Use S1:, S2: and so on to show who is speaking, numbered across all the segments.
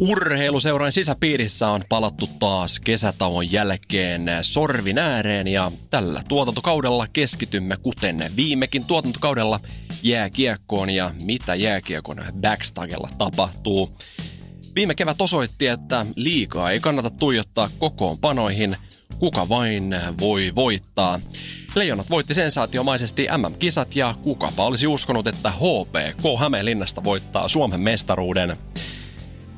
S1: Urheiluseuran sisäpiirissä on palattu taas kesätauon jälkeen sorvin ääreen ja tällä tuotantokaudella keskitymme kuten viimekin tuotantokaudella jääkiekkoon ja mitä jääkiekon backstagella tapahtuu. Viime kevät osoitti, että liikaa ei kannata tuijottaa kokoonpanoihin, kuka vain voi voittaa. Leijonat voitti sensaatiomaisesti MM-kisat ja kukapa olisi uskonut, että HPK Hämeenlinnasta voittaa Suomen mestaruuden.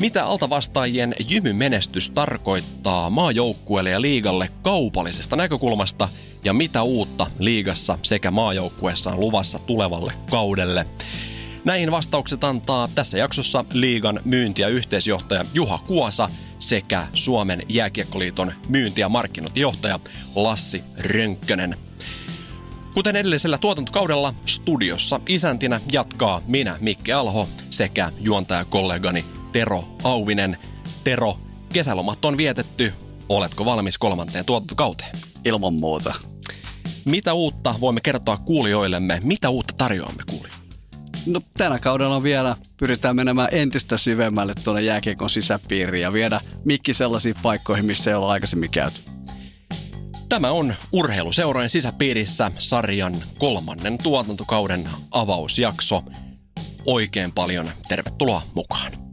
S1: Mitä altavastaajien jymymenestys tarkoittaa maajoukkueelle ja liigalle kaupallisesta näkökulmasta ja mitä uutta liigassa sekä maajoukkueessa on luvassa tulevalle kaudelle? Näihin vastaukset antaa tässä jaksossa liigan myynti- ja yhteisjohtaja Juha Kuosa sekä Suomen jääkiekkoliiton myynti- ja markkinointijohtaja Lassi Rönkkönen. Kuten edellisellä tuotantokaudella, studiossa isäntinä jatkaa minä Mikke Alho sekä juontajakollegani Tero Auvinen. Tero, kesälomat on vietetty. Oletko valmis kolmanteen tuotantokauteen?
S2: Ilman muuta.
S1: Mitä uutta voimme kertoa kuulijoillemme? Mitä uutta tarjoamme kuulijoille?
S2: No tänä kaudella vielä pyritään menemään entistä syvemmälle tuonne jääkiekon sisäpiiriin ja viedä mikki sellaisiin paikkoihin, missä ei ole aikaisemmin käyty.
S1: Tämä on Urheiluseurojen sisäpiirissä sarjan kolmannen tuotantokauden avausjakso. Oikein paljon tervetuloa mukaan.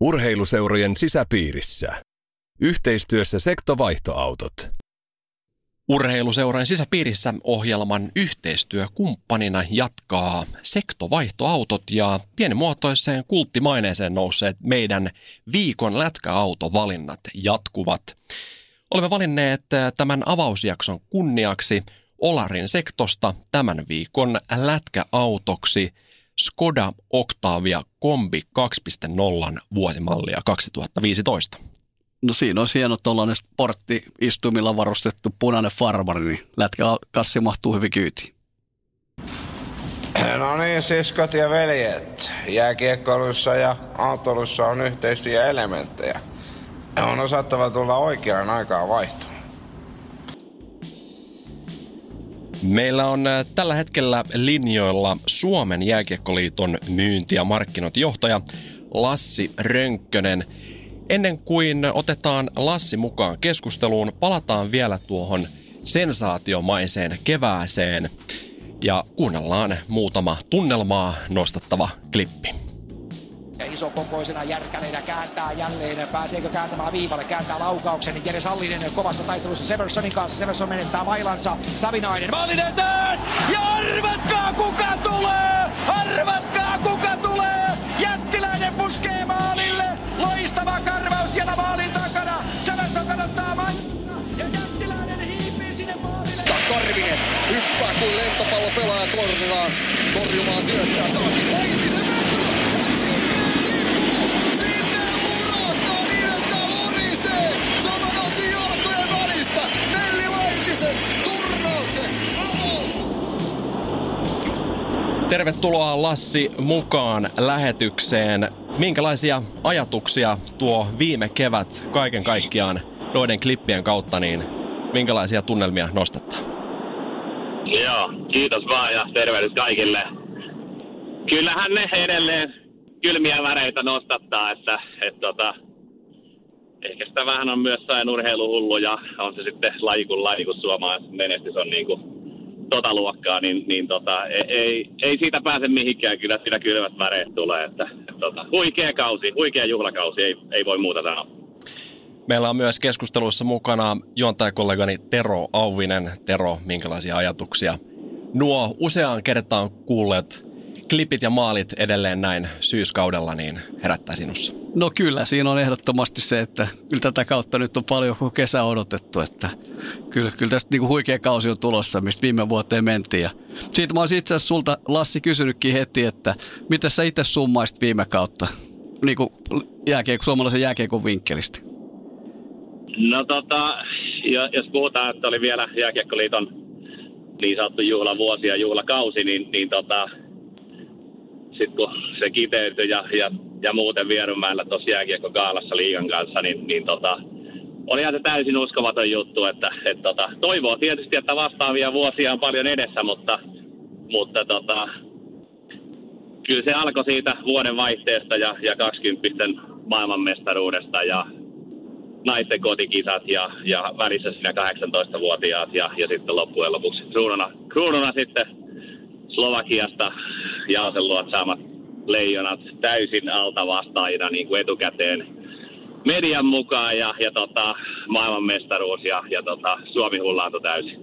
S3: Urheiluseurojen sisäpiirissä. Yhteistyössä sektovaihtoautot.
S1: Urheiluseuran sisäpiirissä ohjelman yhteistyökumppanina jatkaa sektovaihtoautot ja pienimuotoiseen kulttimaineeseen nousseet meidän viikon lätkäautovalinnat jatkuvat. Olemme valinneet tämän avausjakson kunniaksi Olarin sektosta tämän viikon lätkäautoksi Skoda Octavia Kombi 2.0 vuosimallia 2015.
S2: No siinä on hieno tuollainen sportti-istumilla varustettu punainen farmari, niin lätkäkassi mahtuu hyvin kyytiin.
S4: No niin, siskot ja veljet. Jääkiekkoilussa ja autolussa on yhteistyöelementtejä. On osattava tulla oikeaan aikaan vaihtoon.
S1: Meillä on äh, tällä hetkellä linjoilla Suomen jääkiekkoliiton myynti- ja markkinointijohtaja Lassi Rönkkönen. Ennen kuin otetaan Lassi mukaan keskusteluun, palataan vielä tuohon sensaatiomaiseen kevääseen ja kuunnellaan muutama tunnelmaa nostattava klippi.
S5: Ja iso kokoisena järkäleenä kääntää jälleen. Pääseekö kääntämään viivalle? Kääntää laukauksen. Niin Jere Sallinen kovassa taistelussa Seversonin kanssa. Severson menettää mailansa. Savinainen maalin eteen! Ja arvatkaa kuka tulee! Arvatkaa kuka tulee! Jättiläinen puskee maalille! Loistava karvaus siellä maalin takana! Severson kadottaa mailansa. Ja jättiläinen hiipii sinne maalille.
S6: Karvinen hyppää kuin lentopallo pelaa korvinaan. Torjumaan syöttää saati Laitisen
S1: Tervetuloa Lassi mukaan lähetykseen. Minkälaisia ajatuksia tuo viime kevät kaiken kaikkiaan noiden klippien kautta, niin minkälaisia tunnelmia nostattaa?
S7: Joo, kiitos vaan ja tervehdys kaikille. Kyllähän ne edelleen kylmiä väreitä nostattaa, että, että tota, ehkä sitä vähän on myös sain urheiluhullu ja on se sitten laji kuin laji, kun suomalaisen menestys on niin kuin tota luokkaa, niin, niin tota, ei, ei, siitä pääse mihinkään, kyllä siinä kylmät väreet tulee. Että, tota, huikea kausi, huikea juhlakausi, ei, ei voi muuta sanoa.
S1: Meillä on myös keskustelussa mukana juontajakollegani Tero Auvinen. Tero, minkälaisia ajatuksia nuo useaan kertaan kuulleet klipit ja maalit edelleen näin syyskaudella niin herättää sinussa?
S2: No kyllä, siinä on ehdottomasti se, että kyllä tätä kautta nyt on paljon kuin kesä odotettu, että kyllä, kyllä tästä niin kuin huikea kausi on tulossa, mistä viime vuoteen mentiin. Ja siitä mä olisin itse asiassa sulta, Lassi, kysynytkin heti, että miten sä itse summaisit viime kautta niin kuin jääkiekko, suomalaisen jääkiekon vinkkelistä?
S7: No tota, jos puhutaan, että oli vielä Jääkiekkoliiton niin sanottu juhlavuosi ja juhlakausi, niin, niin tota, sitten kun se kiteytyi ja, ja, ja muuten Vierumäellä tuossa jääkiekkokaalassa liigan kanssa, niin, niin tota, olihan se täysin uskomaton juttu, että et tota, toivoo tietysti, että vastaavia vuosia on paljon edessä, mutta, mutta tota, kyllä se alkoi siitä vuoden vaihteesta ja, ja 20 maailmanmestaruudesta ja naisten kotikisat ja, ja välissä siinä 18-vuotiaat ja, ja sitten loppujen lopuksi kruununa, kruununa sitten Slovakiasta Jaasenluot saamat leijonat täysin alta vastaajina niin kuin etukäteen median mukaan ja, ja tota, maailmanmestaruus ja, ja tota, Suomi hullaantui täysin.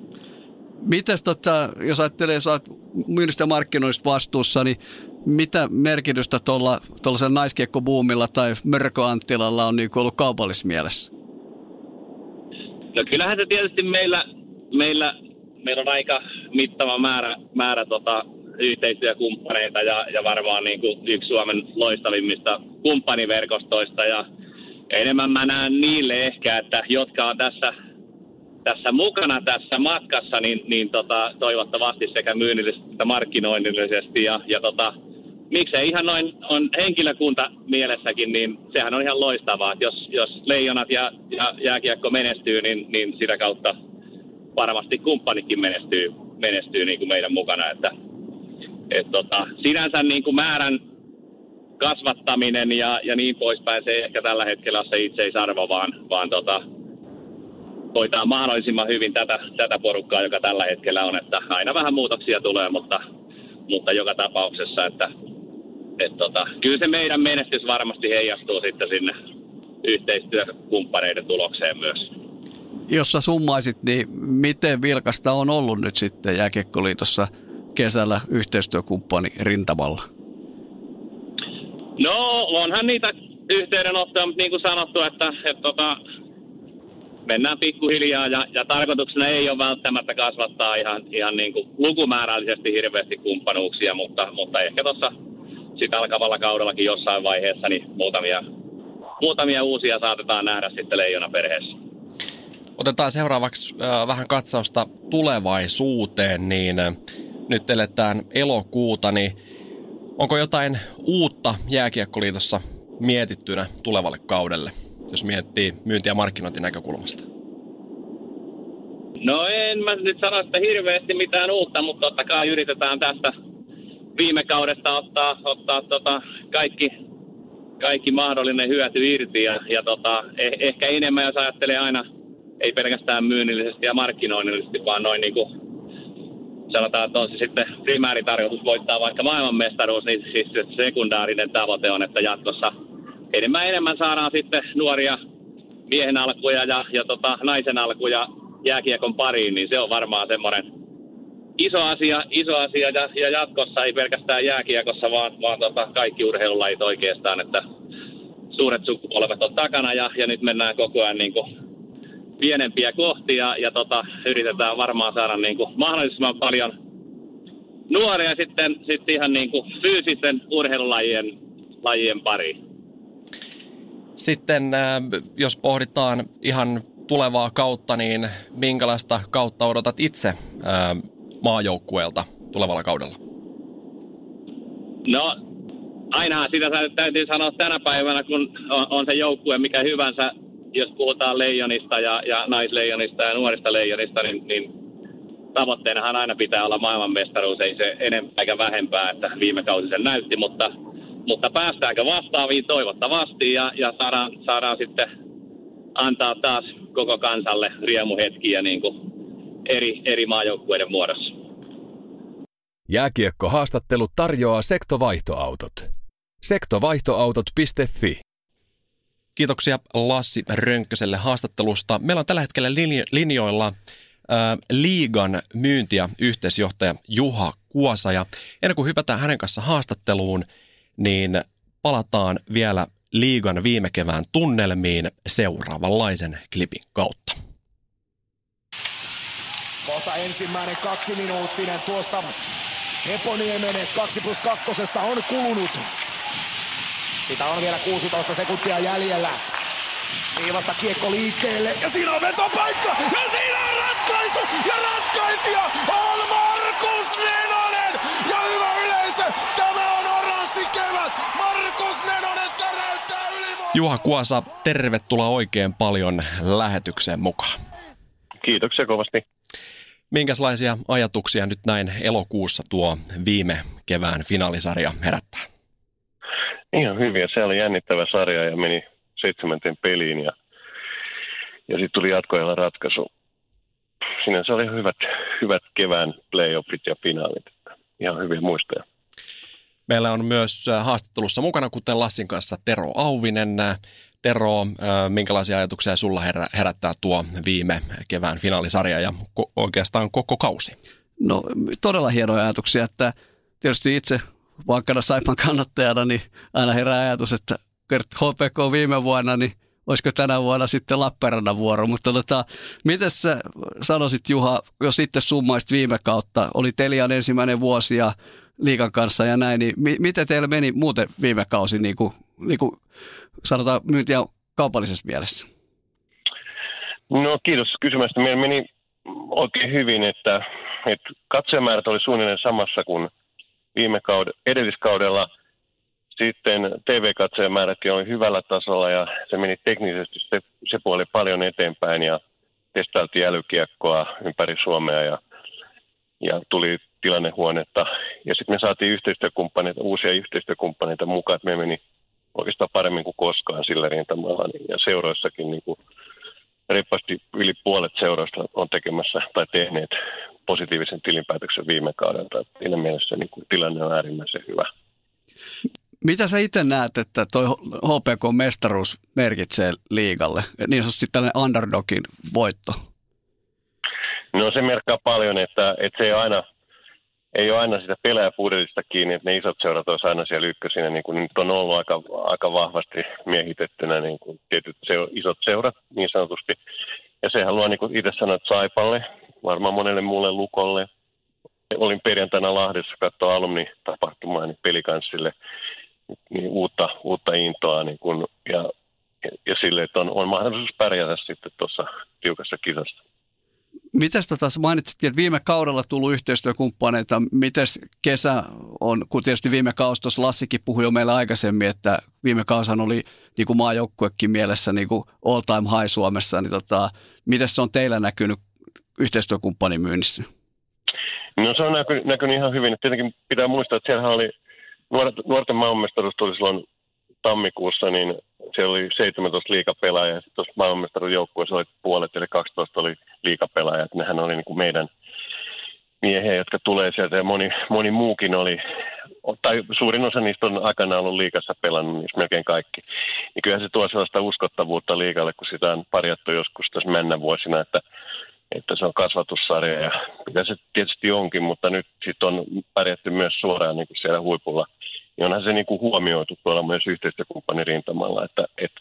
S2: Mitäs tota, jos ajattelee, sä oot myynnistä markkinoista vastuussa, niin mitä merkitystä tuolla tuollaisella naiskiekkobuumilla tai Mörkö Anttilalla on niin ollut kaupallisessa mielessä?
S7: No kyllähän se tietysti meillä, meillä, meillä on aika mittava määrä, määrä tota, yhteistyökumppaneita ja, ja varmaan niin kuin yksi Suomen loistavimmista kumppaniverkostoista. Ja enemmän mä näen niille ehkä, että jotka on tässä, tässä mukana tässä matkassa, niin, niin tota, toivottavasti sekä myynnillisesti että markkinoinnillisesti. Ja, ja tota, miksei ihan noin on henkilökunta mielessäkin, niin sehän on ihan loistavaa. Että jos, jos leijonat ja, ja jääkiekko menestyy, niin, niin sitä kautta varmasti kumppanikin menestyy, menestyy niin kuin meidän mukana. Että, et tota, sinänsä niin kuin määrän kasvattaminen ja, ja niin poispäin, se ei ehkä tällä hetkellä ole se itseisarvo, vaan, vaan tota, hoitaa mahdollisimman hyvin tätä, tätä porukkaa, joka tällä hetkellä on. Että aina vähän muutoksia tulee, mutta, mutta joka tapauksessa, että et tota, kyllä se meidän menestys varmasti heijastuu sitten sinne yhteistyökumppaneiden tulokseen myös.
S2: Jos sä summaisit, niin miten vilkasta on ollut nyt sitten Jääkiekkoliitossa kesällä yhteistyökumppani rintamalla?
S7: No, onhan niitä yhteydenottoja, mutta niin kuin sanottu, että, että tota, mennään pikkuhiljaa ja, ja tarkoituksena ei ole välttämättä kasvattaa ihan, ihan niin kuin lukumäärällisesti hirveästi kumppanuuksia, mutta, mutta ehkä tuossa sitten alkavalla kaudellakin jossain vaiheessa niin muutamia, muutamia uusia saatetaan nähdä sitten leijona perheessä.
S1: Otetaan seuraavaksi äh, vähän katsausta tulevaisuuteen, niin äh, nyt eletään elokuuta, niin onko jotain uutta Jääkiekkoliitossa mietittynä tulevalle kaudelle, jos miettii myynti- ja markkinointin näkökulmasta?
S7: No en mä nyt sano, että hirveästi mitään uutta, mutta totta kai yritetään tästä viime kaudesta ottaa, ottaa tota kaikki, kaikki mahdollinen hyöty irti ja, ja tota, eh, ehkä enemmän, jos ajattelee aina, ei pelkästään myynnillisesti ja markkinoinnillisesti, vaan noin niin kuin sanotaan, että on se sitten primääritarkoitus voittaa vaikka maailmanmestaruus, niin siis sekundaarinen tavoite on, että jatkossa enemmän enemmän saadaan sitten nuoria miehen alkuja ja, ja tota, naisen alkuja jääkiekon pariin, niin se on varmaan semmoinen iso asia, iso asia ja, ja jatkossa ei pelkästään jääkiekossa, vaan, vaan tota, kaikki urheilulajit oikeastaan, että suuret sukupolvet on takana ja, ja nyt mennään koko ajan niin kuin pienempiä kohti ja, ja tota, yritetään varmaan saada niin kuin mahdollisimman paljon nuoria sitten, sitten ihan niin kuin fyysisten urheilulajien lajien pariin.
S1: Sitten jos pohditaan ihan tulevaa kautta, niin minkälaista kautta odotat itse maajoukkueelta tulevalla kaudella?
S7: No, aina sitä täytyy sanoa tänä päivänä, kun on, on se joukkue mikä hyvänsä, jos puhutaan leijonista ja, ja naisleijonista ja nuorista leijonista, niin, niin tavoitteenahan aina pitää olla maailmanmestaruus, ei se enempää eikä vähempää, että viime kausi sen näytti, mutta, mutta päästäänkö vastaaviin toivottavasti ja, ja saadaan, saadaan sitten antaa taas koko kansalle riemuhetkiä niin kuin eri, eri maajoukkueiden muodossa.
S3: Jääkiekko-haastattelu tarjoaa sektovaihtoautot. Sektovaihtoautot.fi
S1: Kiitoksia Lassi Rönkköselle haastattelusta. Meillä on tällä hetkellä linjo- linjoilla liigan myynti- ja yhteisjohtaja Juha Kuosa. Ja ennen kuin hypätään hänen kanssa haastatteluun, niin palataan vielä liigan viime kevään tunnelmiin seuraavanlaisen klipin kautta.
S8: Kohta ensimmäinen kaksi minuuttinen tuosta Eponiemen 2 plus 2 on kulunut. Sitä on vielä 16 sekuntia jäljellä. Viivasta kiekko liikkeelle ja siinä on vetopaikka ja siinä on ratkaisu ja ratkaisija on Markus Nenonen. Ja hyvä yleisö, tämä on oranssi kevät. Markus Nenonen täräyttää ylivoimaa.
S1: Juha Kuosa, tervetuloa oikein paljon lähetykseen mukaan.
S9: Kiitoksia kovasti.
S1: Minkälaisia ajatuksia nyt näin elokuussa tuo viime kevään finaalisarja herättää?
S9: Ihan hyviä. Se oli jännittävä sarja ja meni seitsemänteen peliin ja, ja sitten tuli jatkoajalla ratkaisu. Sinänsä oli hyvät, hyvät kevään playoffit ja finaalit. Ihan hyviä muistoja.
S1: Meillä on myös äh, haastattelussa mukana, kuten Lassin kanssa, Tero Auvinen. Tero, äh, minkälaisia ajatuksia sulla herättää tuo viime kevään finaalisarja ja oikeastaan koko kausi?
S2: No todella hienoja ajatuksia, että tietysti itse vankana Saipan kannattajana, niin aina herää ajatus, että HPK viime vuonna, niin olisiko tänä vuonna sitten Lappeenrannan vuoro. Mutta tota, miten sä sanoisit Juha, jos itse summaisit viime kautta, oli Telian ensimmäinen vuosi ja liikan kanssa ja näin, niin mi- miten teillä meni muuten viime kausi, niin kuin, niin kuin sanotaan myyntiä kaupallisessa mielessä?
S9: No kiitos kysymästä. Meillä meni oikein hyvin, että, että katsojamäärät oli suunnilleen samassa kuin viime kaud- edelliskaudella – sitten TV-katsojamäärätkin oli hyvällä tasolla ja se meni teknisesti se, se puoli paljon eteenpäin ja testailtiin älykiekkoa ympäri Suomea ja, ja tuli tilannehuonetta. Ja sitten me saatiin yhteistyökumppaneita, uusia yhteistyökumppaneita mukaan, että me meni oikeastaan paremmin kuin koskaan sillä rintamalla. Ja seuroissakin niin kuin reippaasti yli puolet seuroista on tekemässä tai tehneet positiivisen tilinpäätöksen viime kaudelta. Siinä mielessä niin kuin tilanne on äärimmäisen hyvä.
S2: Mitä sä itse näet, että toi HPK-mestaruus merkitsee liigalle? Niin sanotusti tällainen underdogin voitto.
S9: No se merkkaa paljon, että, että se ei aina, ei ole aina sitä pelaajapudelista kiinni, että ne isot seurat olisi aina siellä ykkösinä, niin kuin nyt on ollut aika, aika vahvasti miehitettynä niin kuin tietyt se, isot seurat niin sanotusti. Ja se haluaa niin kuin itse sanoa Saipalle, varmaan monelle muulle lukolle. Olin perjantaina Lahdessa katsoa alumni-tapahtumaa niin pelikanssille niin uutta, uutta intoa niin kun, ja, ja sille, että on, on mahdollisuus pärjätä sitten tuossa tiukassa kisassa.
S2: Mites tota, mainitsit, että viime kaudella tullut yhteistyökumppaneita, miten kesä on, kun tietysti viime kausi tuossa Lassikin puhui jo meille aikaisemmin, että viime kausahan oli niin kuin maajoukkuekin mielessä niin kuin all time high Suomessa, niin tota, miten se on teillä näkynyt yhteistyökumppanin myynnissä?
S9: No se on näkynyt, näkynyt ihan hyvin. Tietenkin pitää muistaa, että siellä oli nuorten maailmanmestaruus tuli silloin tammikuussa, niin siellä oli 17 liikapelaajaa. Sitten tuossa maailmanmestaruuden joukkueessa oli puolet, eli 12 oli liikapelaajat. Nehän oli niin kuin meidän miehiä, jotka tulee sieltä ja moni, moni muukin oli, tai suurin osa niistä on aikana ollut liikassa pelannut, niin melkein kaikki. Niin kyllä se tuo sellaista uskottavuutta liikalle, kun sitä on parjattu joskus tässä mennä vuosina, että että se on kasvatussarja ja mitä se tietysti onkin, mutta nyt sitten on pärjätty myös suoraan niin kuin siellä huipulla. Niin onhan se niin kuin huomioitu tuolla myös yhteistyökumppanin rintamalla, että et,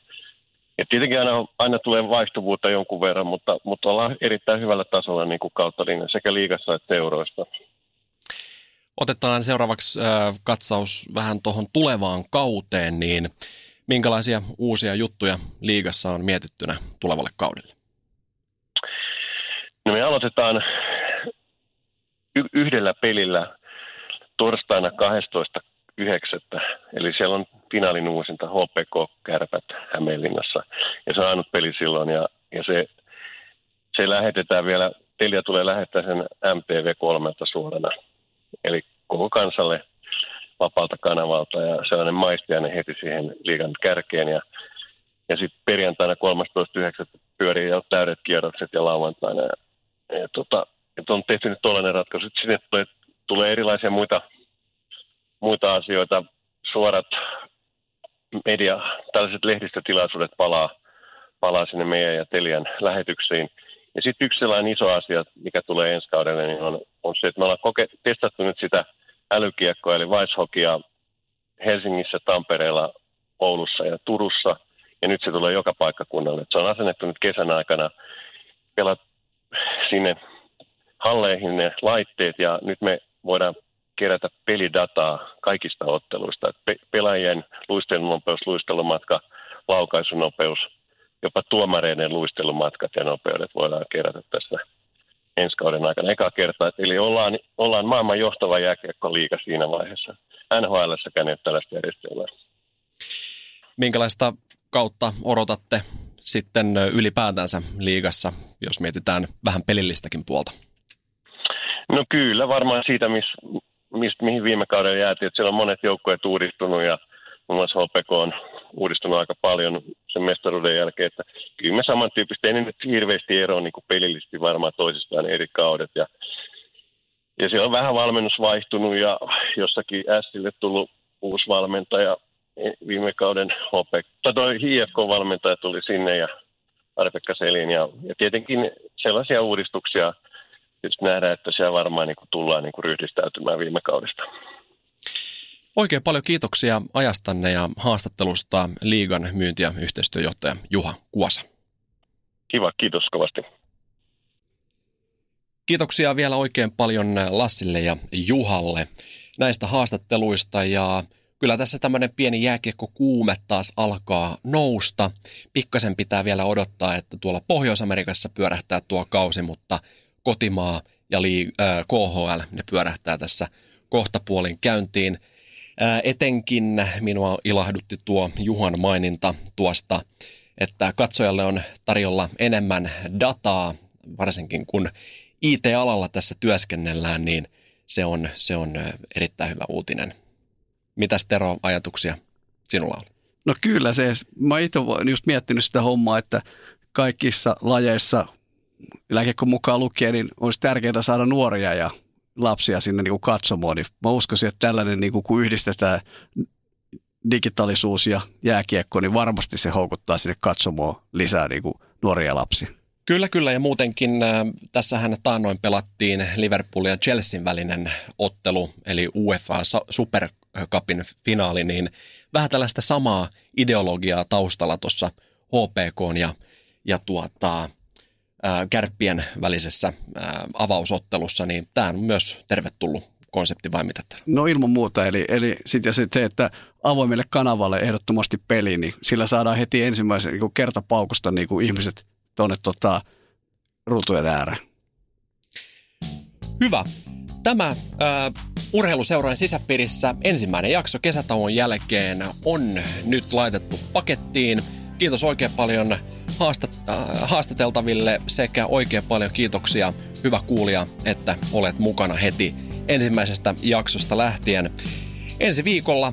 S9: et tietenkin aina, aina tulee vaihtuvuutta jonkun verran, mutta, mutta ollaan erittäin hyvällä tasolla niin kuin kautta linjan sekä liigassa että euroista.
S1: Otetaan seuraavaksi äh, katsaus vähän tuohon tulevaan kauteen, niin minkälaisia uusia juttuja liigassa on mietittynä tulevalle kaudelle?
S9: No me aloitetaan y- yhdellä pelillä torstaina 12.9. Eli siellä on finaalin uusinta HPK Kärpät Hämeenlinnassa. Ja se on ainut peli silloin ja, ja se, se lähetetään vielä, Telia tulee lähettää sen MTV3 suorana. Eli koko kansalle vapaalta kanavalta ja sellainen maistiainen heti siihen liigan kärkeen. Ja, ja sitten perjantaina 13.9. pyörii jo täydet kierrokset ja lauantaina. Ja ja tota, että on tehty nyt tuollainen ratkaisu. Sinne tulee, tulee erilaisia muita, muita asioita. Suorat media, tällaiset lehdistötilaisuudet palaa, palaa sinne meidän ja Telian lähetyksiin. Ja sitten yksi sellainen iso asia, mikä tulee ensi kaudelle, niin on, on se, että me ollaan koke- testattu nyt sitä älykiekkoa, eli Weisshockeya Helsingissä, Tampereella, Oulussa ja Turussa, ja nyt se tulee joka paikkakunnalle. Se on asennettu nyt kesän aikana pelat sinne halleihin ne laitteet, ja nyt me voidaan kerätä pelidataa kaikista otteluista. Pe- pelaajien luistelunopeus, luistelumatka, laukaisunopeus, jopa tuomareiden luistelumatkat ja nopeudet voidaan kerätä tässä ensi kauden aikana eka kertaa. Eli ollaan, ollaan maailman johtava jääkiekkoliiga siinä vaiheessa. NHLssäkään ei ole tällaista järjestelmää.
S1: Minkälaista kautta odotatte sitten ylipäätänsä liigassa, jos mietitään vähän pelillistäkin puolta?
S9: No kyllä, varmaan siitä, miss, mist, mihin viime kaudella jäätiin, että siellä on monet joukkueet uudistunut ja muun muassa HPK on uudistunut aika paljon sen mestaruuden jälkeen, että kyllä me samantyyppisesti, ei nyt hirveästi eroa niin kuin pelillisesti varmaan toisistaan eri kaudet ja ja siellä on vähän valmennus vaihtunut ja jossakin Sille tullut uusi valmentaja viime kauden HP, tai toi HFK-valmentaja tuli sinne ja Arpekka Selin ja, ja tietenkin sellaisia uudistuksia tietysti nähdään, että siellä varmaan niin kuin tullaan niin kuin ryhdistäytymään viime kaudesta.
S1: Oikein paljon kiitoksia ajastanne ja haastattelusta liigan myynti- ja yhteistyöjohtaja Juha Kuosa.
S9: Kiva, kiitos kovasti.
S1: Kiitoksia vielä oikein paljon Lassille ja Juhalle näistä haastatteluista ja kyllä tässä tämmöinen pieni jääkiekko kuume taas alkaa nousta. Pikkasen pitää vielä odottaa, että tuolla Pohjois-Amerikassa pyörähtää tuo kausi, mutta kotimaa ja lii, äh, KHL ne pyörähtää tässä kohtapuolin käyntiin. Äh, etenkin minua ilahdutti tuo Juhan maininta tuosta, että katsojalle on tarjolla enemmän dataa, varsinkin kun IT-alalla tässä työskennellään, niin se on, se on erittäin hyvä uutinen. Mitäs Tero ajatuksia sinulla on?
S2: No kyllä se, mä itse olen just miettinyt sitä hommaa, että kaikissa lajeissa lääkekko mukaan lukien, niin olisi tärkeää saada nuoria ja lapsia sinne niin kuin katsomaan. Niin mä uskoisin, että tällainen, niin kuin, kun yhdistetään digitaalisuus ja jääkiekko, niin varmasti se houkuttaa sinne katsomaan lisää niin kuin nuoria lapsia.
S1: Kyllä, kyllä. Ja muutenkin äh, tässähän taannoin pelattiin Liverpool ja Chelsean välinen ottelu, eli UEFA Supercupin finaali, niin vähän tällaista samaa ideologiaa taustalla tuossa HPK ja, ja tuota, äh, kärppien välisessä äh, avausottelussa, niin tämä on myös tervetullut konsepti vai mitä
S2: No ilman muuta, eli, eli sitten sit se, että avoimelle kanavalle ehdottomasti peli, niin sillä saadaan heti ensimmäisen niin kertapaukusta niin kuin ihmiset tuonne tota, ruutujen ääreen.
S1: Hyvä. Tämä äh, urheiluseuran sisäpiirissä ensimmäinen jakso kesätauon jälkeen on nyt laitettu pakettiin. Kiitos oikein paljon haastat, äh, haastateltaville sekä oikein paljon kiitoksia hyvä kuulija, että olet mukana heti ensimmäisestä jaksosta lähtien. Ensi viikolla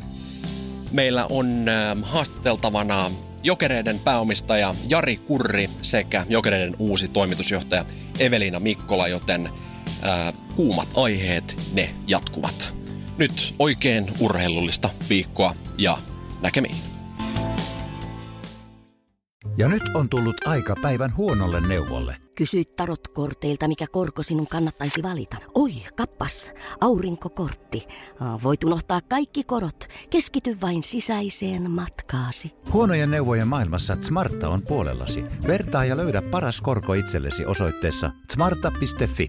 S1: meillä on äh, haastateltavana Jokereiden pääomistaja Jari Kurri sekä Jokereiden uusi toimitusjohtaja Evelina Mikkola, joten ää, kuumat aiheet, ne jatkuvat. Nyt oikein urheilullista viikkoa ja näkemiin.
S10: Ja nyt on tullut aika päivän huonolle neuvolle.
S11: Kysy tarotkorteilta, mikä korko sinun kannattaisi valita. Oi, kappas, aurinkokortti. Voit unohtaa kaikki korot. Keskity vain sisäiseen matkaasi.
S10: Huonojen neuvojen maailmassa Smarta on puolellasi. Vertaa ja löydä paras korko itsellesi osoitteessa smarta.fi.